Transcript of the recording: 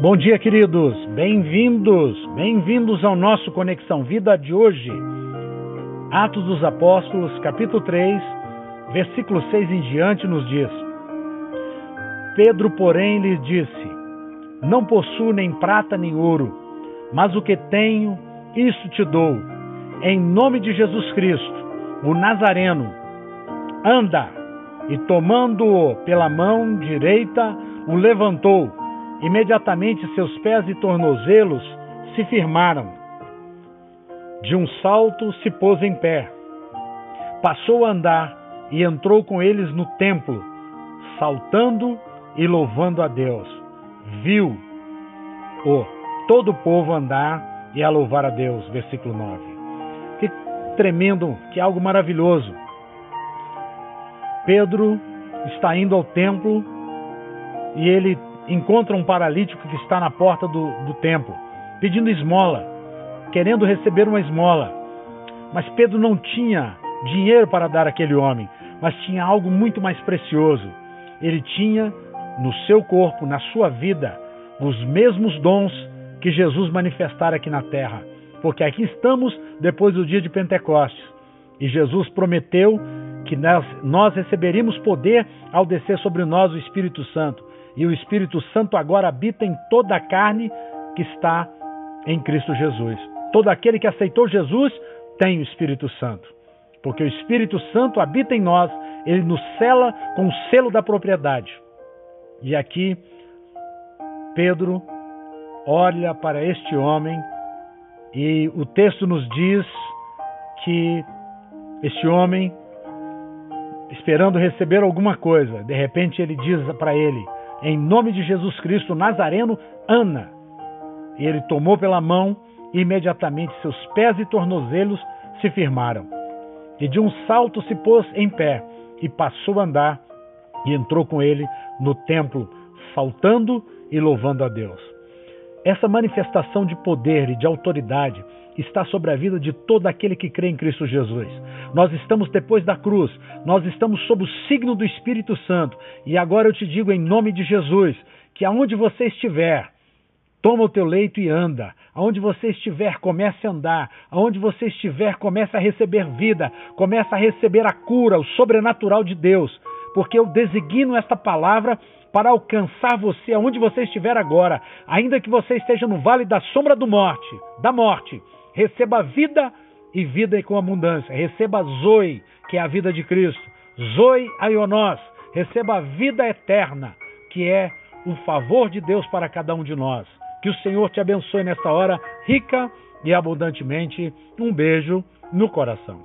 Bom dia, queridos. Bem-vindos, bem-vindos ao nosso Conexão Vida de hoje. Atos dos Apóstolos, capítulo 3, versículo 6 em diante, nos diz: Pedro, porém, lhe disse: Não possuo nem prata nem ouro, mas o que tenho, isso te dou. Em nome de Jesus Cristo, o Nazareno, anda. E tomando-o pela mão direita, o levantou Imediatamente seus pés e tornozelos se firmaram. De um salto se pôs em pé. Passou a andar e entrou com eles no templo, saltando e louvando a Deus. Viu o todo o povo andar e a louvar a Deus. Versículo 9. Que tremendo, que algo maravilhoso. Pedro está indo ao templo e ele encontra um paralítico que está na porta do, do templo, pedindo esmola, querendo receber uma esmola. Mas Pedro não tinha dinheiro para dar àquele homem, mas tinha algo muito mais precioso. Ele tinha no seu corpo, na sua vida, os mesmos dons que Jesus manifestara aqui na terra. Porque aqui estamos depois do dia de Pentecostes. E Jesus prometeu que nós, nós receberíamos poder ao descer sobre nós o Espírito Santo e o Espírito Santo agora habita em toda a carne que está em Cristo Jesus. Todo aquele que aceitou Jesus tem o Espírito Santo, porque o Espírito Santo habita em nós, ele nos cela com o selo da propriedade. E aqui, Pedro olha para este homem e o texto nos diz que este homem, esperando receber alguma coisa, de repente ele diz para ele: em nome de Jesus Cristo Nazareno, Ana. E ele tomou pela mão e imediatamente seus pés e tornozelos se firmaram. E de um salto se pôs em pé e passou a andar e entrou com ele no templo, saltando e louvando a Deus. Essa manifestação de poder e de autoridade está sobre a vida de todo aquele que crê em Cristo Jesus. Nós estamos depois da cruz, nós estamos sob o signo do Espírito Santo. E agora eu te digo em nome de Jesus que aonde você estiver, toma o teu leito e anda. Aonde você estiver, comece a andar. Aonde você estiver, comece a receber vida, comece a receber a cura, o sobrenatural de Deus. Porque eu designo esta palavra para alcançar você aonde você estiver agora, ainda que você esteja no vale da sombra do morte, da morte receba vida e vida com abundância. Receba Zoe, que é a vida de Cristo. Zoe Aionós, receba a vida eterna, que é o favor de Deus para cada um de nós. Que o Senhor te abençoe nesta hora, rica e abundantemente. Um beijo no coração.